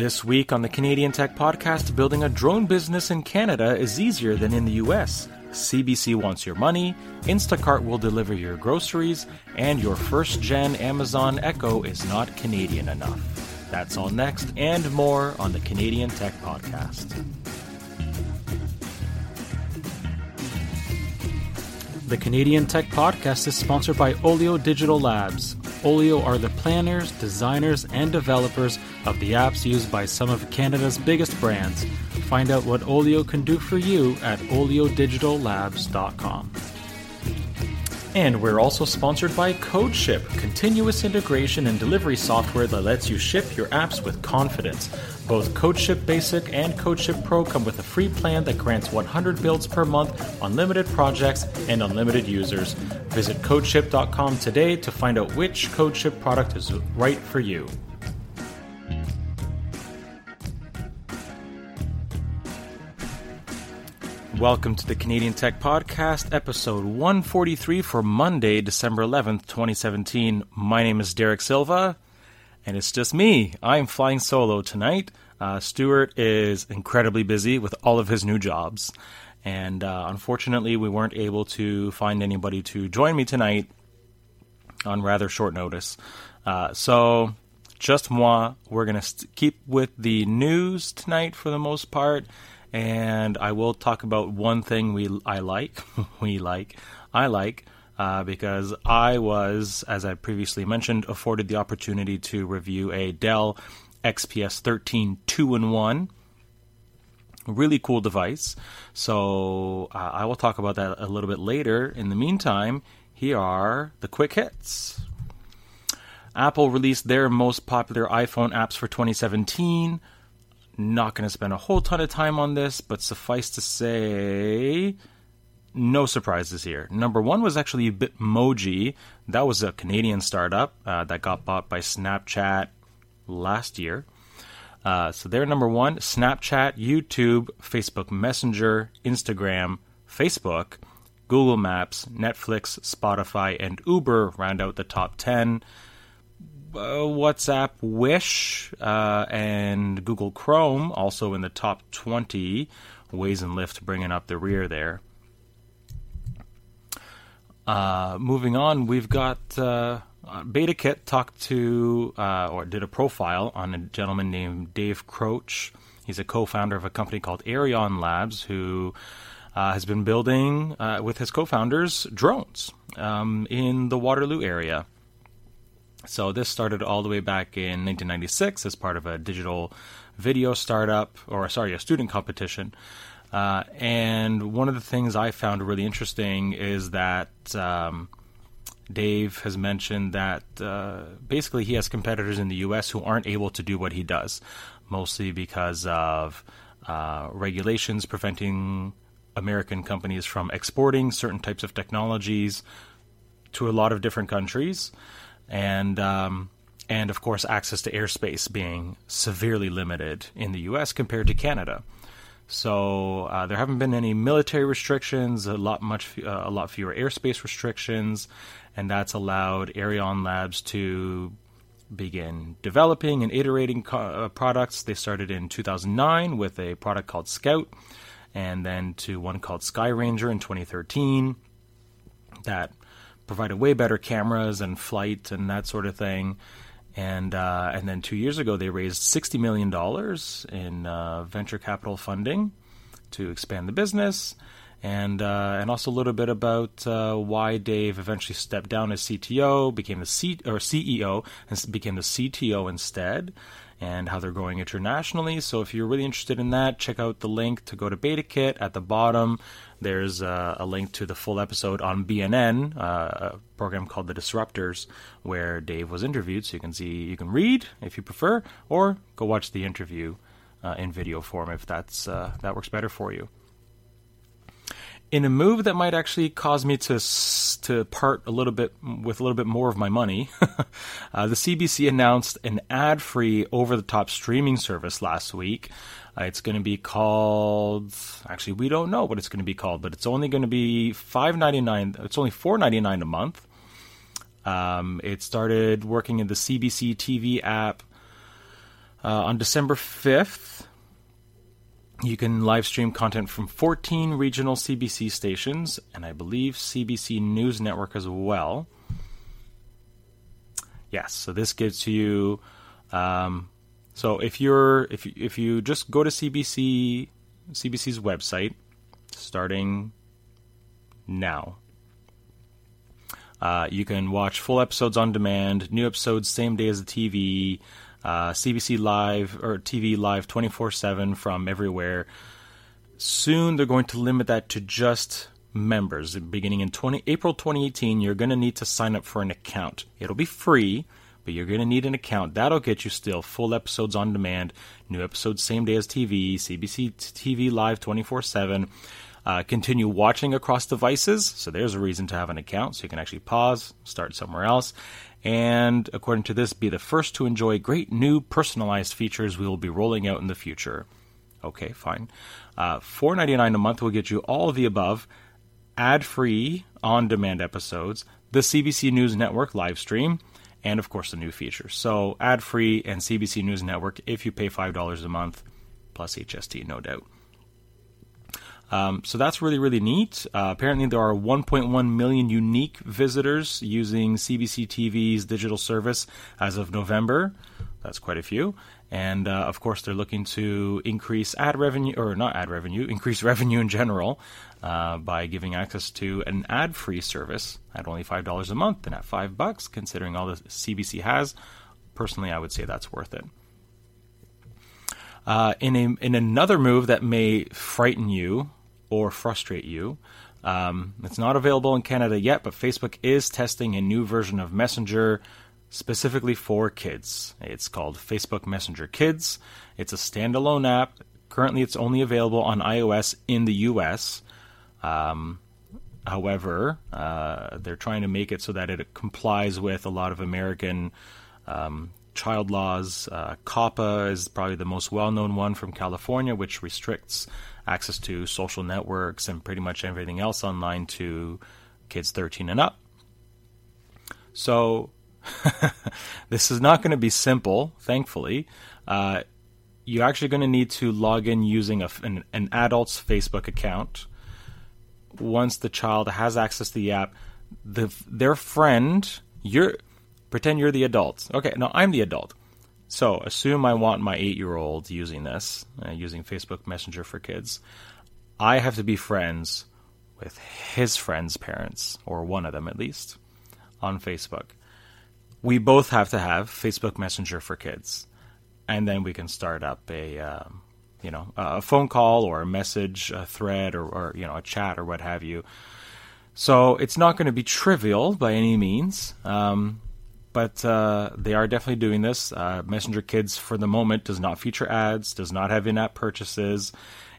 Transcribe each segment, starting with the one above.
This week on the Canadian Tech Podcast, building a drone business in Canada is easier than in the US. CBC wants your money, Instacart will deliver your groceries, and your first gen Amazon Echo is not Canadian enough. That's all next and more on the Canadian Tech Podcast. The Canadian Tech Podcast is sponsored by Olio Digital Labs. Olio are the planners, designers, and developers of the apps used by some of Canada's biggest brands. Find out what Olio can do for you at oliodigitallabs.com. And we're also sponsored by CodeShip, continuous integration and delivery software that lets you ship your apps with confidence. Both CodeShip Basic and CodeShip Pro come with a free plan that grants 100 builds per month, unlimited projects, and unlimited users. Visit codeship.com today to find out which CodeShip product is right for you. Welcome to the Canadian Tech Podcast, episode 143 for Monday, December 11th, 2017. My name is Derek Silva, and it's just me. I'm flying solo tonight. Uh, Stuart is incredibly busy with all of his new jobs, and uh, unfortunately, we weren't able to find anybody to join me tonight on rather short notice. Uh, so, just moi. We're going to st- keep with the news tonight for the most part and I will talk about one thing we I like, we like, I like, uh, because I was, as I previously mentioned, afforded the opportunity to review a Dell XPS 13 2 in 1. Really cool device. So uh, I will talk about that a little bit later. In the meantime, here are the quick hits. Apple released their most popular iPhone apps for 2017. Not going to spend a whole ton of time on this, but suffice to say, no surprises here. Number one was actually Bitmoji. That was a Canadian startup uh, that got bought by Snapchat last year. Uh, so they're number one. Snapchat, YouTube, Facebook Messenger, Instagram, Facebook, Google Maps, Netflix, Spotify, and Uber round out the top 10 uh, WhatsApp, Wish, uh, and Google Chrome also in the top 20. Waze and Lyft bringing up the rear there. Uh, moving on, we've got uh, BetaKit talked to uh, or did a profile on a gentleman named Dave Kroetsch. He's a co-founder of a company called Aeryon Labs, who uh, has been building uh, with his co-founders drones um, in the Waterloo area. So this started all the way back in 1996 as part of a digital video startup, or sorry, a student competition. Uh, and one of the things I found really interesting is that um, Dave has mentioned that uh, basically he has competitors in the U.S. who aren't able to do what he does, mostly because of uh, regulations preventing American companies from exporting certain types of technologies to a lot of different countries and um, and of course access to airspace being severely limited in the U.S. compared to Canada. So uh, there haven't been any military restrictions, a lot much uh, a lot fewer airspace restrictions, and that's allowed Aeryon Labs to begin developing and iterating co- uh, products. They started in 2009 with a product called Scout, and then to one called Sky Ranger in 2013. That provided way better cameras and flight and that sort of thing. And uh, and then two years ago, they raised sixty million dollars in uh, venture capital funding to expand the business, and uh, and also a little bit about uh, why Dave eventually stepped down as CTO, became the C or CEO, and became the CTO instead, and how they're going internationally. So if you're really interested in that, check out the link to go to BetaKit at the bottom. There's uh, a link to the full episode on BNN, uh, a program called The Disruptors, where Dave was interviewed. So you can see, you can read if you prefer, or go watch the interview uh, in video form if that's uh, that works better for you. In a move that might actually cause me to to part a little bit with a little bit more of my money, uh, the CBC announced an ad-free over-the-top streaming service last week uh, it's going to be called. Actually, we don't know what it's going to be called, but it's only going to be five ninety nine. It's only four ninety nine a month. Um, it started working in the CBC TV app Uh, on December 5th, you can live stream content from 14 regional CBC stations, and I believe CBC News Network as well. Yes, so this gives you. Um, so if you're if you, if you just go to CBC CBC's website, starting now, uh, you can watch full episodes on demand, new episodes same day as the TV, uh, CBC Live or TV Live 24 7 from everywhere. Soon they're going to limit that to just members. Beginning in 20, April 2018, you're going to need to sign up for an account. It'll be free, but you're going to need an account. That'll get you still full episodes on demand, new episodes same day as TV, CBC TV Live 24 7. Uh, continue watching across devices. So there's a reason to have an account. So you can actually pause, start somewhere else, and according to this, be the first to enjoy great new personalized features we will be rolling out in the future. Okay, fine. Uh, $4.99 a month will get you all of the above ad free on demand episodes, the CBC News Network live stream, and of course the new features. So, ad free and CBC News Network if you pay $5 a month, plus HST, no doubt. Um, so that's really, really neat. Uh, apparently, there are 1.1 million unique visitors using CBC TV's digital service as of November. That's quite a few. And uh, of course, they're looking to increase ad revenue, or not ad revenue, increase revenue in general uh, by giving access to an ad free service at only $5 a month. And at 5 bucks, considering all the CBC has, personally, I would say that's worth it. Uh, in, a, in another move that may frighten you, or frustrate you. Um, it's not available in Canada yet, but Facebook is testing a new version of Messenger specifically for kids. It's called Facebook Messenger Kids. It's a standalone app. Currently, it's only available on iOS in the US. Um, however, uh, they're trying to make it so that it complies with a lot of American um, child laws. Uh, COPPA is probably the most well known one from California, which restricts access to social networks and pretty much everything else online to kids 13 and up. So, this is not going to be simple, thankfully. Uh, you're actually going to need to log in using a, an, an adult's Facebook account. Once the child has access to the app, the, their friend, you're pretend you're the adult. Okay, no, I'm the adult. So assume I want my eight year old using this, uh, using Facebook Messenger for kids. I have to be friends with his friend's parents, or one of them at least, on Facebook. We both have to have Facebook Messenger for kids, and then we can start up a, um, you know, a phone call or a message, a thread, or, or you know, a chat or what have you. So it's not going to be trivial by any means. Um, but uh, they are definitely doing this. Uh, Messenger Kids, for the moment, does not feature ads, does not have in app purchases.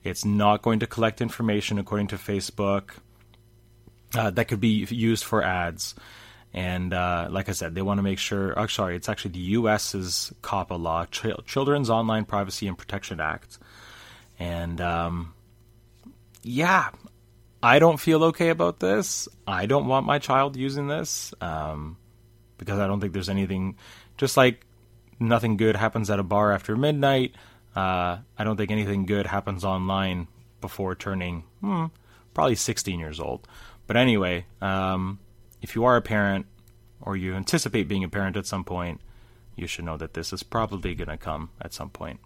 It's not going to collect information according to Facebook uh, that could be used for ads. And uh, like I said, they want to make sure. Oh, sorry, it's actually the U.S.'s COPPA law, Ch- Children's Online Privacy and Protection Act. And um, yeah, I don't feel okay about this. I don't want my child using this. Um, because I don't think there's anything, just like nothing good happens at a bar after midnight, uh, I don't think anything good happens online before turning hmm, probably 16 years old. But anyway, um, if you are a parent or you anticipate being a parent at some point, you should know that this is probably going to come at some point.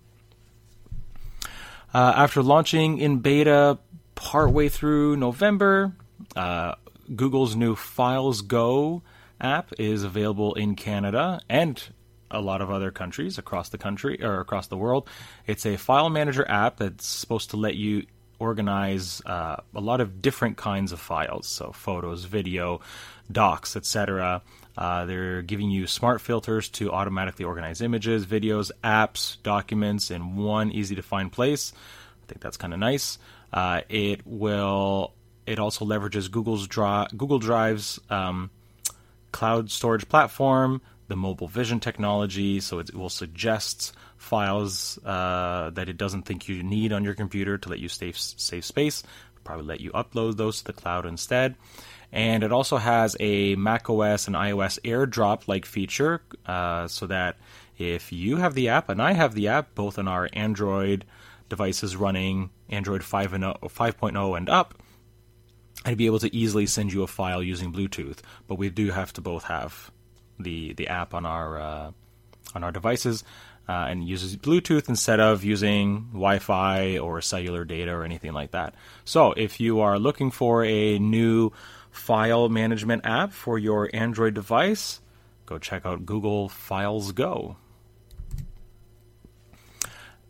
Uh, after launching in beta partway through November, uh, Google's new Files Go app is available in Canada and a lot of other countries across the country or across the world. It's a file manager app that's supposed to let you organize uh, a lot of different kinds of files, so photos, video, docs, etc. Uh, they're giving you smart filters to automatically organize images, videos, apps, documents in one easy to find place. I think that's kind of nice. Uh, it will. It also leverages Google's Dri- Google Drive's um, cloud storage platform, the mobile vision technology, so it will suggest files uh, that it doesn't think you need on your computer to let you save, save space. Probably let you upload those to the cloud instead. And it also has a macOS and iOS AirDrop like feature uh, so that if you have the app and I have the app, both on our Android devices running Android 5 and 0, 5.0 and up, I'd be able to easily send you a file using Bluetooth. But we do have to both have the the app on our uh, on our devices uh, and uses Bluetooth instead of using Wi-Fi or cellular data or anything like that. So if you are looking for a new file management app for your Android device, go check out Google Files Go.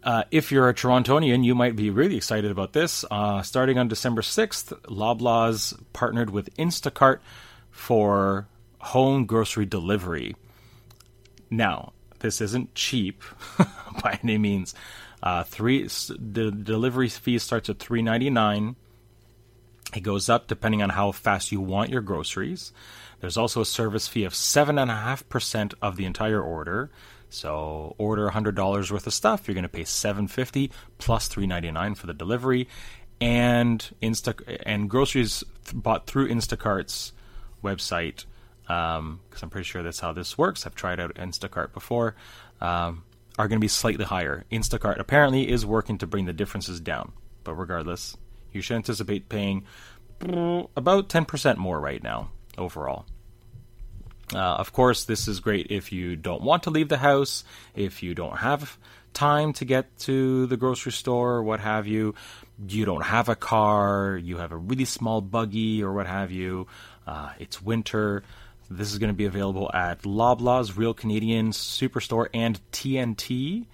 Uh, if you're a Torontonian, you might be really excited about this. Uh, starting on December 6th, Loblaws partnered with Instacart for home grocery delivery. Now, this isn't cheap by any means. Uh, three the delivery fee starts at three ninety nine. It goes up depending on how fast you want your groceries. There's also a service fee of seven and a half percent of the entire order. So order hundred dollars worth of stuff, you're going to pay seven fifty plus three ninety nine for the delivery, and Insta and groceries bought through Instacart's website because um, I'm pretty sure that's how this works. I've tried out Instacart before. Um, are going to be slightly higher. Instacart apparently is working to bring the differences down, but regardless, you should anticipate paying about 10% more right now overall. Uh, of course, this is great if you don't want to leave the house, if you don't have time to get to the grocery store or what have you, you don't have a car, you have a really small buggy or what have you, uh, it's winter. This is going to be available at Loblaws, Real Canadian Superstore, and TNT.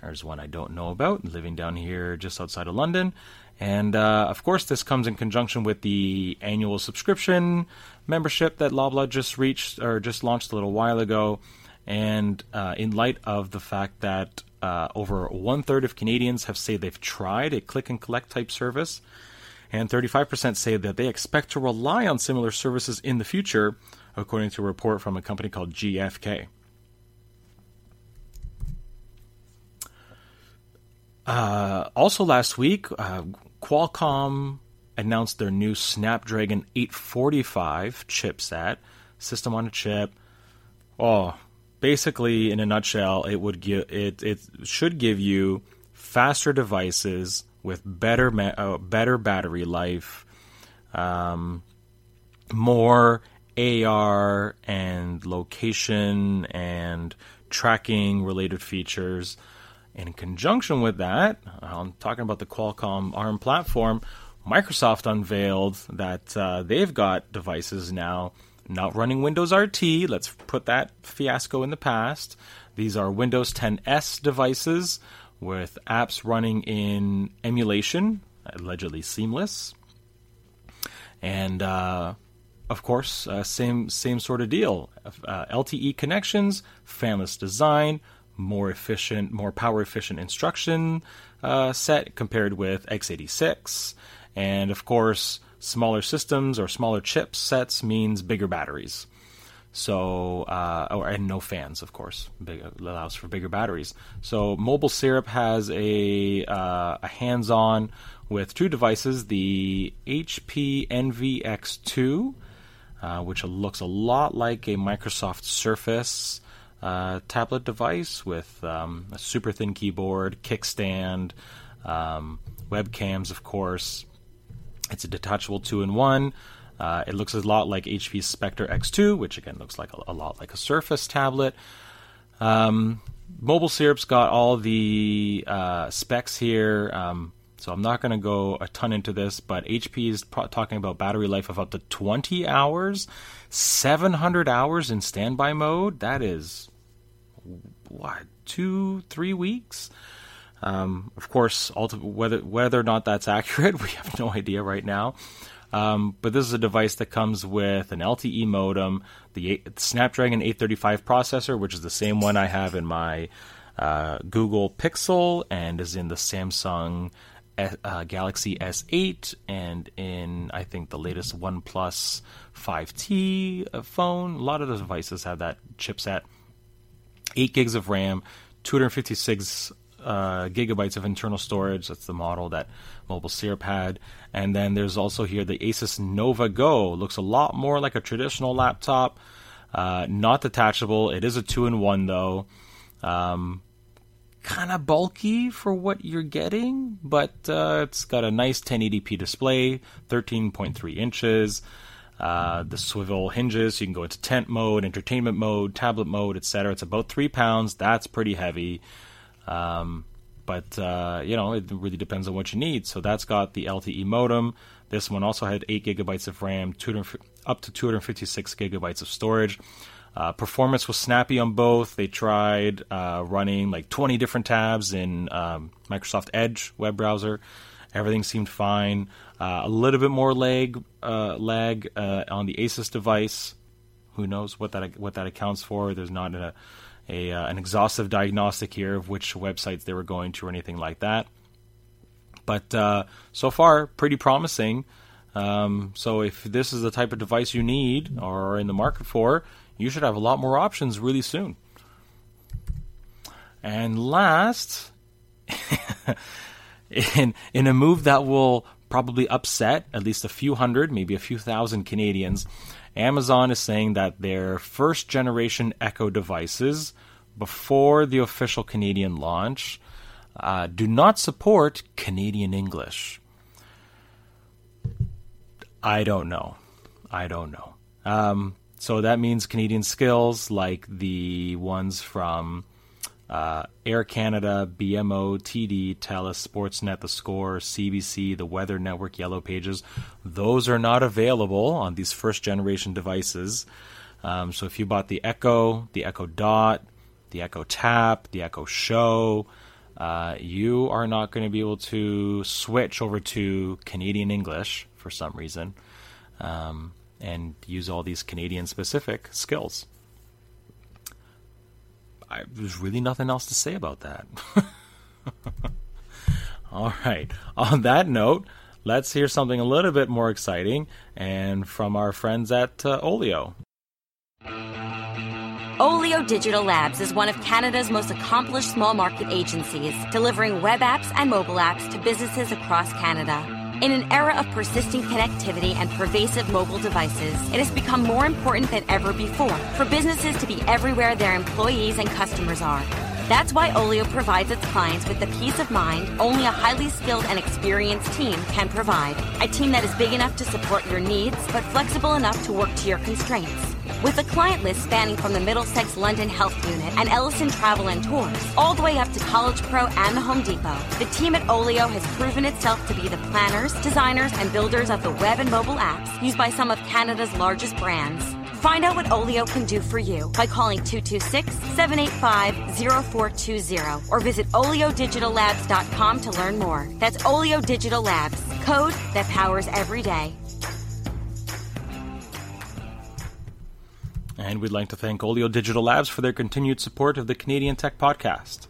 There's one I don't know about, living down here just outside of London. And uh, of course, this comes in conjunction with the annual subscription membership that Loblaw just reached or just launched a little while ago. And uh, in light of the fact that uh, over one third of Canadians have said they've tried a click and collect type service, and 35% say that they expect to rely on similar services in the future, according to a report from a company called GfK. Uh, also, last week, uh, Qualcomm announced their new Snapdragon 845 chipset, system on a chip. Oh, basically, in a nutshell, it would give it it should give you faster devices with better uh, better battery life, um, more AR and location and tracking related features. In conjunction with that, I'm talking about the Qualcomm ARM platform. Microsoft unveiled that uh, they've got devices now not running Windows RT. Let's put that fiasco in the past. These are Windows 10S devices with apps running in emulation, allegedly seamless. And uh, of course, uh, same same sort of deal. Uh, LTE connections, fanless design, more efficient, more power efficient instruction uh, set compared with x86, and of course, smaller systems or smaller chip sets means bigger batteries. So, uh, oh, and no fans, of course, Big, allows for bigger batteries. So, Mobile Syrup has a uh, a hands-on with two devices: the HP Envy X2 uh, which looks a lot like a Microsoft Surface uh, tablet device with um, a super thin keyboard, kickstand, um, webcams, of course. It's a detachable two in one. Uh, it looks a lot like HP's Spectre X2, which again looks like a, a lot like a Surface tablet. Um, Mobile Syrup's got all the uh, specs here. Um, so I'm not going to go a ton into this, but HP is pro- talking about battery life of up to 20 hours, 700 hours in standby mode. That is what two, three weeks. Um, of course, whether whether or not that's accurate, we have no idea right now. Um, but this is a device that comes with an LTE modem, the eight, Snapdragon 835 processor, which is the same one I have in my uh, Google Pixel and is in the Samsung uh, Galaxy S8 and in I think the latest OnePlus 5T uh, phone. A lot of the devices have that chipset. Eight gigs of RAM, 256 uh, gigabytes of internal storage. That's the model that Mobile Syrup had. And then there's also here the Asus Nova Go. Looks a lot more like a traditional laptop. Uh, not detachable. It is a two in one though. Um, kind of bulky for what you're getting, but uh, it's got a nice 1080p display, 13.3 inches. Uh, the swivel hinges, so you can go into tent mode, entertainment mode, tablet mode, etc. It's about three pounds. That's pretty heavy. Um, but uh, you know, it really depends on what you need. So that's got the LTE modem. This one also had eight gigabytes of RAM, up to 256 gigabytes of storage. Uh, performance was snappy on both. They tried uh, running like 20 different tabs in um, Microsoft Edge web browser. Everything seemed fine. Uh, a little bit more lag uh, lag uh, on the Asus device. Who knows what that what that accounts for? There's not a, a uh, an exhaustive diagnostic here of which websites they were going to or anything like that. But so far, pretty promising. Um, so if this is the type of device you need or are in the market for, you should have a lot more options really soon. And last, in in a move that will probably upset at least a few hundred, maybe a few thousand Canadians, Amazon is saying that their first generation Echo devices before the official Canadian launch uh, do not support Canadian English. I don't know. I don't know. Um, so that means Canadian skills like the ones from uh, Air Canada, BMO, TD, TELUS, Sportsnet, The Score, CBC, the Weather Network, Yellow Pages, those are not available on these first generation devices. Um, so if you bought the Echo, the Echo Dot, the Echo Tap, the Echo Show, uh, you are not going to be able to switch over to Canadian English for some reason. Um, and use all these Canadian specific skills. I, there's really nothing else to say about that. all right. On that note, let's hear something a little bit more exciting and from our friends at uh, Olio. Olio Digital Labs is one of Canada's most accomplished small market agencies, delivering web apps and mobile apps to businesses across Canada. In an era of persisting connectivity and pervasive mobile devices, it has become more important than ever before for businesses to be everywhere their employees and customers are. That's why Olio provides its clients with the peace of mind only a highly skilled and experienced team can provide. A team that is big enough to support your needs, but flexible enough to work to your constraints. With a client list spanning from the Middlesex London Health Unit and Ellison Travel and Tours, all the way up to College Pro and the Home Depot, the team at Olio has proven itself to be the planners, designers, and builders of the web and mobile apps used by some of Canada's largest brands. Find out what Olio can do for you by calling 226-785-0420 or visit oliodigital-labs.com to learn more. That's Olio Digital Labs, code that powers every day. And we'd like to thank Olio Digital Labs for their continued support of the Canadian Tech Podcast.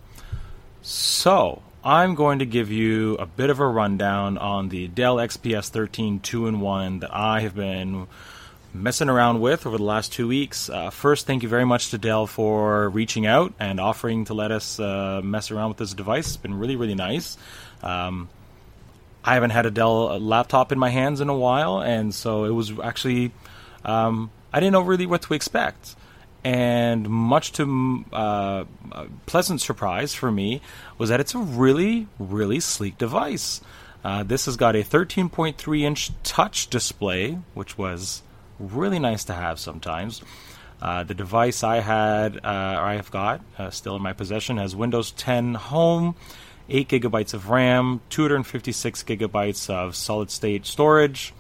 So, I'm going to give you a bit of a rundown on the Dell XPS 13 2 in 1 that I have been messing around with over the last two weeks. Uh, first, thank you very much to Dell for reaching out and offering to let us uh, mess around with this device. It's been really, really nice. Um, I haven't had a Dell laptop in my hands in a while, and so it was actually um, I didn't know really what to expect. And much to uh, pleasant surprise for me was that it's a really, really sleek device. Uh, this has got a 13.3 inch touch display, which was really nice to have sometimes. Uh, the device I had, uh, or I have got, uh, still in my possession, has Windows 10 Home, 8 gigabytes of RAM, 256 gigabytes of solid state storage,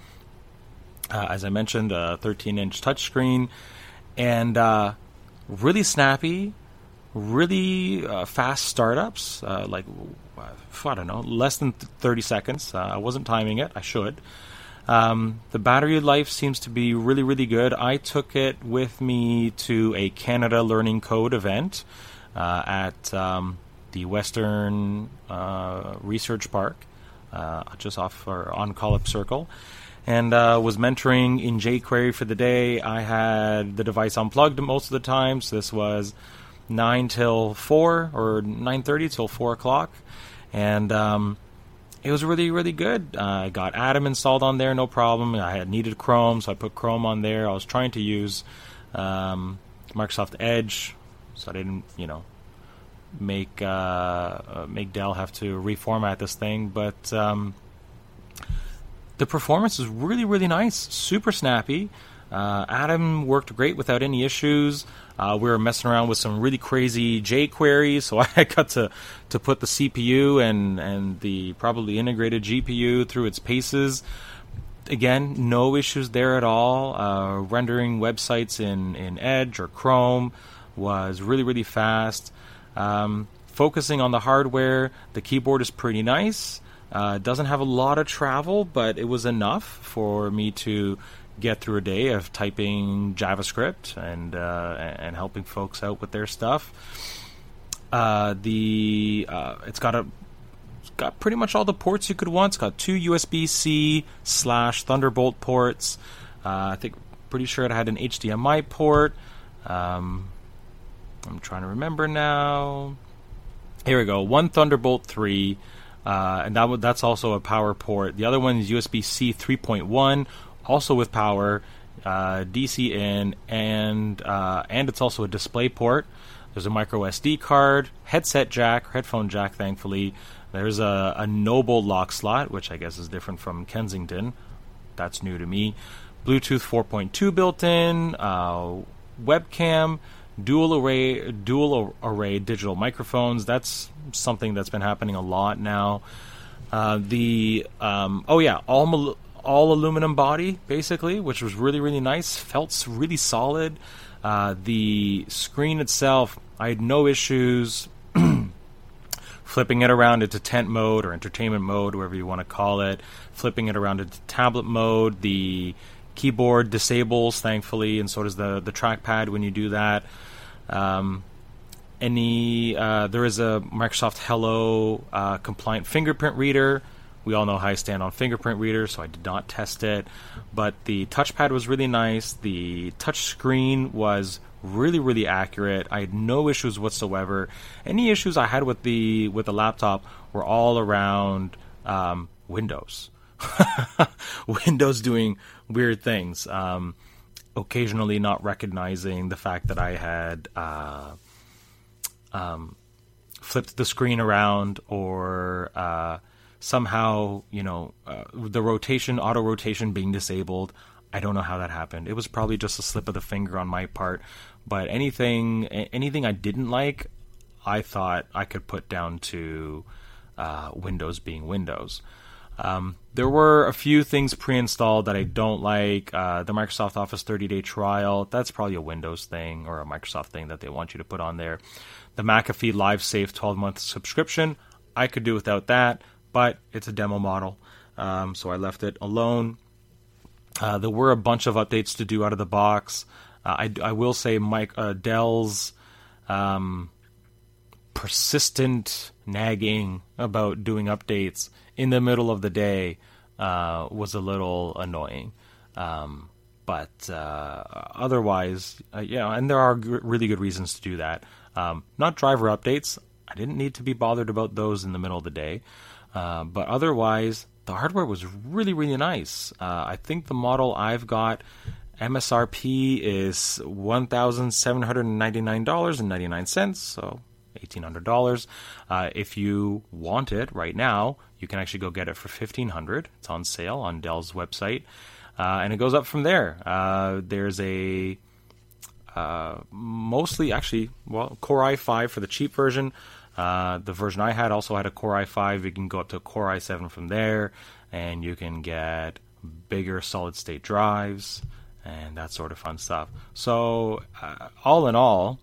uh, as I mentioned, a 13 inch touchscreen, and uh, really snappy, really uh, fast startups. Uh, like, I don't know, less than 30 seconds. Uh, I wasn't timing it, I should. Um, the battery life seems to be really, really good. I took it with me to a Canada Learning Code event uh, at um, the Western Research Park, just off or on Collip Circle and uh, was mentoring in jQuery for the day. I had the device unplugged most of the time, so this was nine till four or nine thirty till four o'clock, and um, it was really really good. Uh, I got Atom installed on there, no problem. I had needed Chrome, so I put Chrome on there. I was trying to use um, Microsoft Edge, so I didn't you know make uh, uh, make Dell have to reformat this thing, but um, the performance is really really nice, super snappy. Uh, Atom worked great without any issues. Uh, we were messing around with some really crazy jQuery, so I got to, to put the CPU and, and the probably integrated GPU through its paces. Again, no issues there at all. Uh, rendering websites in, in Edge or Chrome was really, really fast. Um, focusing on the hardware, the keyboard is pretty nice. Uh, doesn't have a lot of travel, but it was enough for me to get through a day of typing JavaScript and uh, and helping folks out with their stuff. Uh, the uh, it's got a it's got pretty much all the ports you could want. It's got two USB C slash Thunderbolt ports. Uh, I think pretty sure it had an HDMI port. Um, I'm trying to remember now. Here we go. One Thunderbolt three. Uh, and that w- that's also a power port. The other one is USB C 3.1, also with power, uh, DC in, and uh, and it's also a display port. There's a micro SD card, headset jack, headphone jack. Thankfully, there's a, a Noble lock slot, which I guess is different from Kensington. That's new to me. Bluetooth 4.2 built in, uh, webcam, dual array, dual array digital microphones. That's something that's been happening a lot now. Uh, the um, oh yeah, all all aluminum body basically, which was really really nice. Felt really solid. Uh, the screen itself, I had no issues flipping it around into tent mode or entertainment mode, whatever you want to call it. Flipping it around into tablet mode. The keyboard disables, thankfully, and so does the the trackpad when you do that. Um, any uh, there is a Microsoft Hello uh, compliant fingerprint reader we all know how I stand on fingerprint readers, so I did not test it. But the touchpad was really nice. The touch screen was really, really accurate. I had no issues whatsoever. Any issues I had with the with the laptop were all around um, Windows. Windows doing weird things. Um, occasionally not recognizing the fact that I had uh, um, flipped the screen around or uh, somehow, you know, uh, the rotation, auto rotation being disabled. I don't know how that happened. It was probably just a slip of the finger on my part. But anything, anything I didn't like, I thought I could put down to uh, Windows being Windows. Um, there were a few things pre-installed that I don't like. Uh, the Microsoft Office 30-day trial, that's probably a Windows thing or a Microsoft thing that they want you to put on there. The McAfee Live Safe 12-month subscription, I could do without that but it's a demo model, um, so I left it alone. Uh, there were a bunch of updates to do out of the box. Uh, I, I, will say, Mike uh, Dell's um, persistent nagging about doing updates in the middle of the day uh, was a little annoying. Um, but uh, otherwise, uh, yeah, and there are g- really good reasons to do that. Um, not driver updates. I didn't need to be bothered about those in the middle of the day. Uh, but otherwise, the hardware was really, really nice. Uh, I think the model I've got MSRP is one thousand seven hundred and ninety nine dollars and ninety nine cents, so eighteen hundred dollars. Uh, if you want it right now, you can actually go get it for fifteen hundred. It's on sale on Dell's website, uh, and it goes up from there. Uh, there's a uh, mostly actually well Core i5 for the cheap version. Uh, the version I had also had a Core i5. You can go up to a Core i7 from there, and you can get bigger solid state drives and that sort of fun stuff. So, uh, all in all,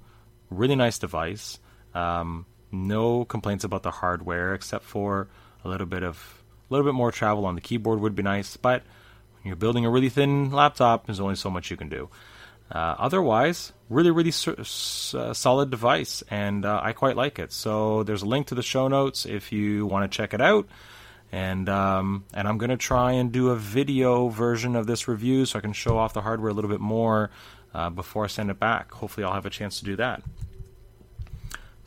really nice device. Um, no complaints about the hardware except for a little bit of a little bit more travel on the keyboard would be nice, but when you're building a really thin laptop, there's only so much you can do. Uh, otherwise, really, really uh, solid device, and uh, I quite like it. So there's a link to the show notes if you want to check it out. And um, and I'm going to try and do a video version of this review so I can show off the hardware a little bit more uh, before I send it back. Hopefully, I'll have a chance to do that.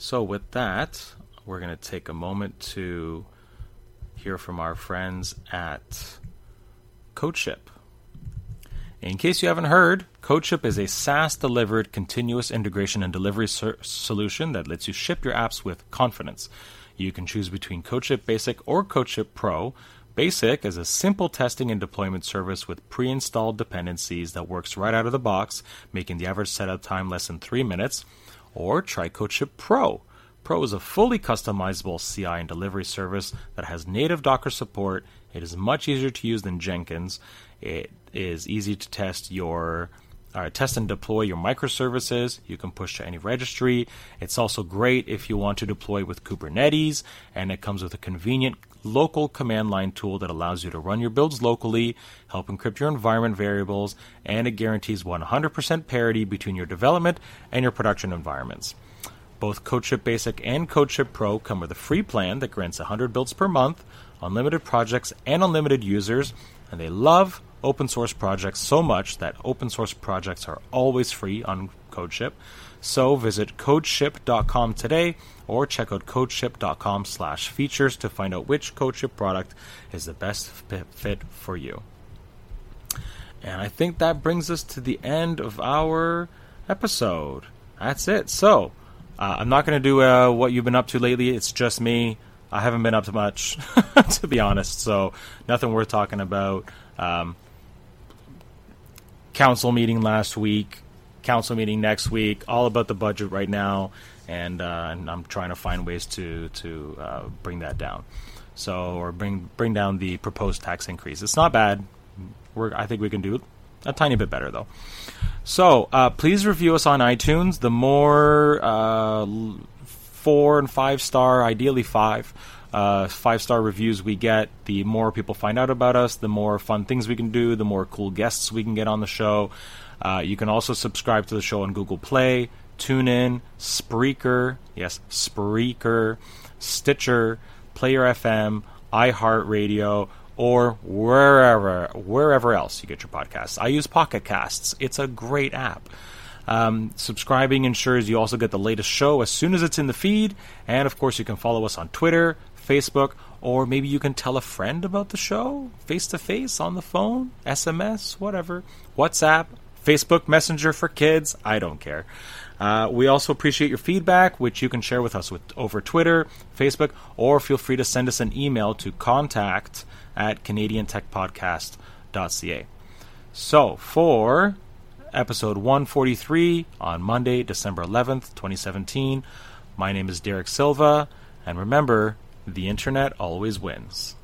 So with that, we're going to take a moment to hear from our friends at CodeShip. In case you haven't heard, CodeShip is a SaaS delivered continuous integration and delivery ser- solution that lets you ship your apps with confidence. You can choose between CodeShip Basic or CodeShip Pro. Basic is a simple testing and deployment service with pre installed dependencies that works right out of the box, making the average setup time less than three minutes. Or try CodeShip Pro. Pro is a fully customizable CI and delivery service that has native Docker support. It is much easier to use than Jenkins. It is easy to test your uh, test and deploy your microservices. You can push to any registry. It's also great if you want to deploy with Kubernetes, and it comes with a convenient local command line tool that allows you to run your builds locally, help encrypt your environment variables, and it guarantees 100% parity between your development and your production environments. Both CodeShip Basic and CodeShip Pro come with a free plan that grants 100 builds per month, unlimited projects, and unlimited users, and they love open source projects so much that open source projects are always free on CodeShip. So visit codeship.com today or check out codeship.com slash features to find out which CodeShip product is the best fit for you. And I think that brings us to the end of our episode. That's it. So, uh, I'm not going to do uh, what you've been up to lately. It's just me. I haven't been up to much, to be honest. So, nothing worth talking about. Um, council meeting last week, council meeting next week, all about the budget right now, and, uh, and I'm trying to find ways to to uh, bring that down. So or bring bring down the proposed tax increase. It's not bad. We're, I think we can do a tiny bit better though. So uh, please review us on iTunes. The more uh, four and five star, ideally five. Uh, five star reviews we get, the more people find out about us, the more fun things we can do, the more cool guests we can get on the show. Uh, you can also subscribe to the show on Google Play, TuneIn, Spreaker, yes, Spreaker, Stitcher, Player FM, iHeartRadio, or wherever wherever else you get your podcasts. I use Pocket Casts. It's a great app. Um, subscribing ensures you also get the latest show as soon as it's in the feed, and of course you can follow us on Twitter, Facebook, or maybe you can tell a friend about the show face to face on the phone, SMS, whatever, WhatsApp, Facebook Messenger for kids. I don't care. Uh, we also appreciate your feedback, which you can share with us with, over Twitter, Facebook, or feel free to send us an email to contact at canadiantechpodcast.ca. So, for episode 143 on Monday, December 11th, 2017, my name is Derek Silva, and remember, the internet always wins.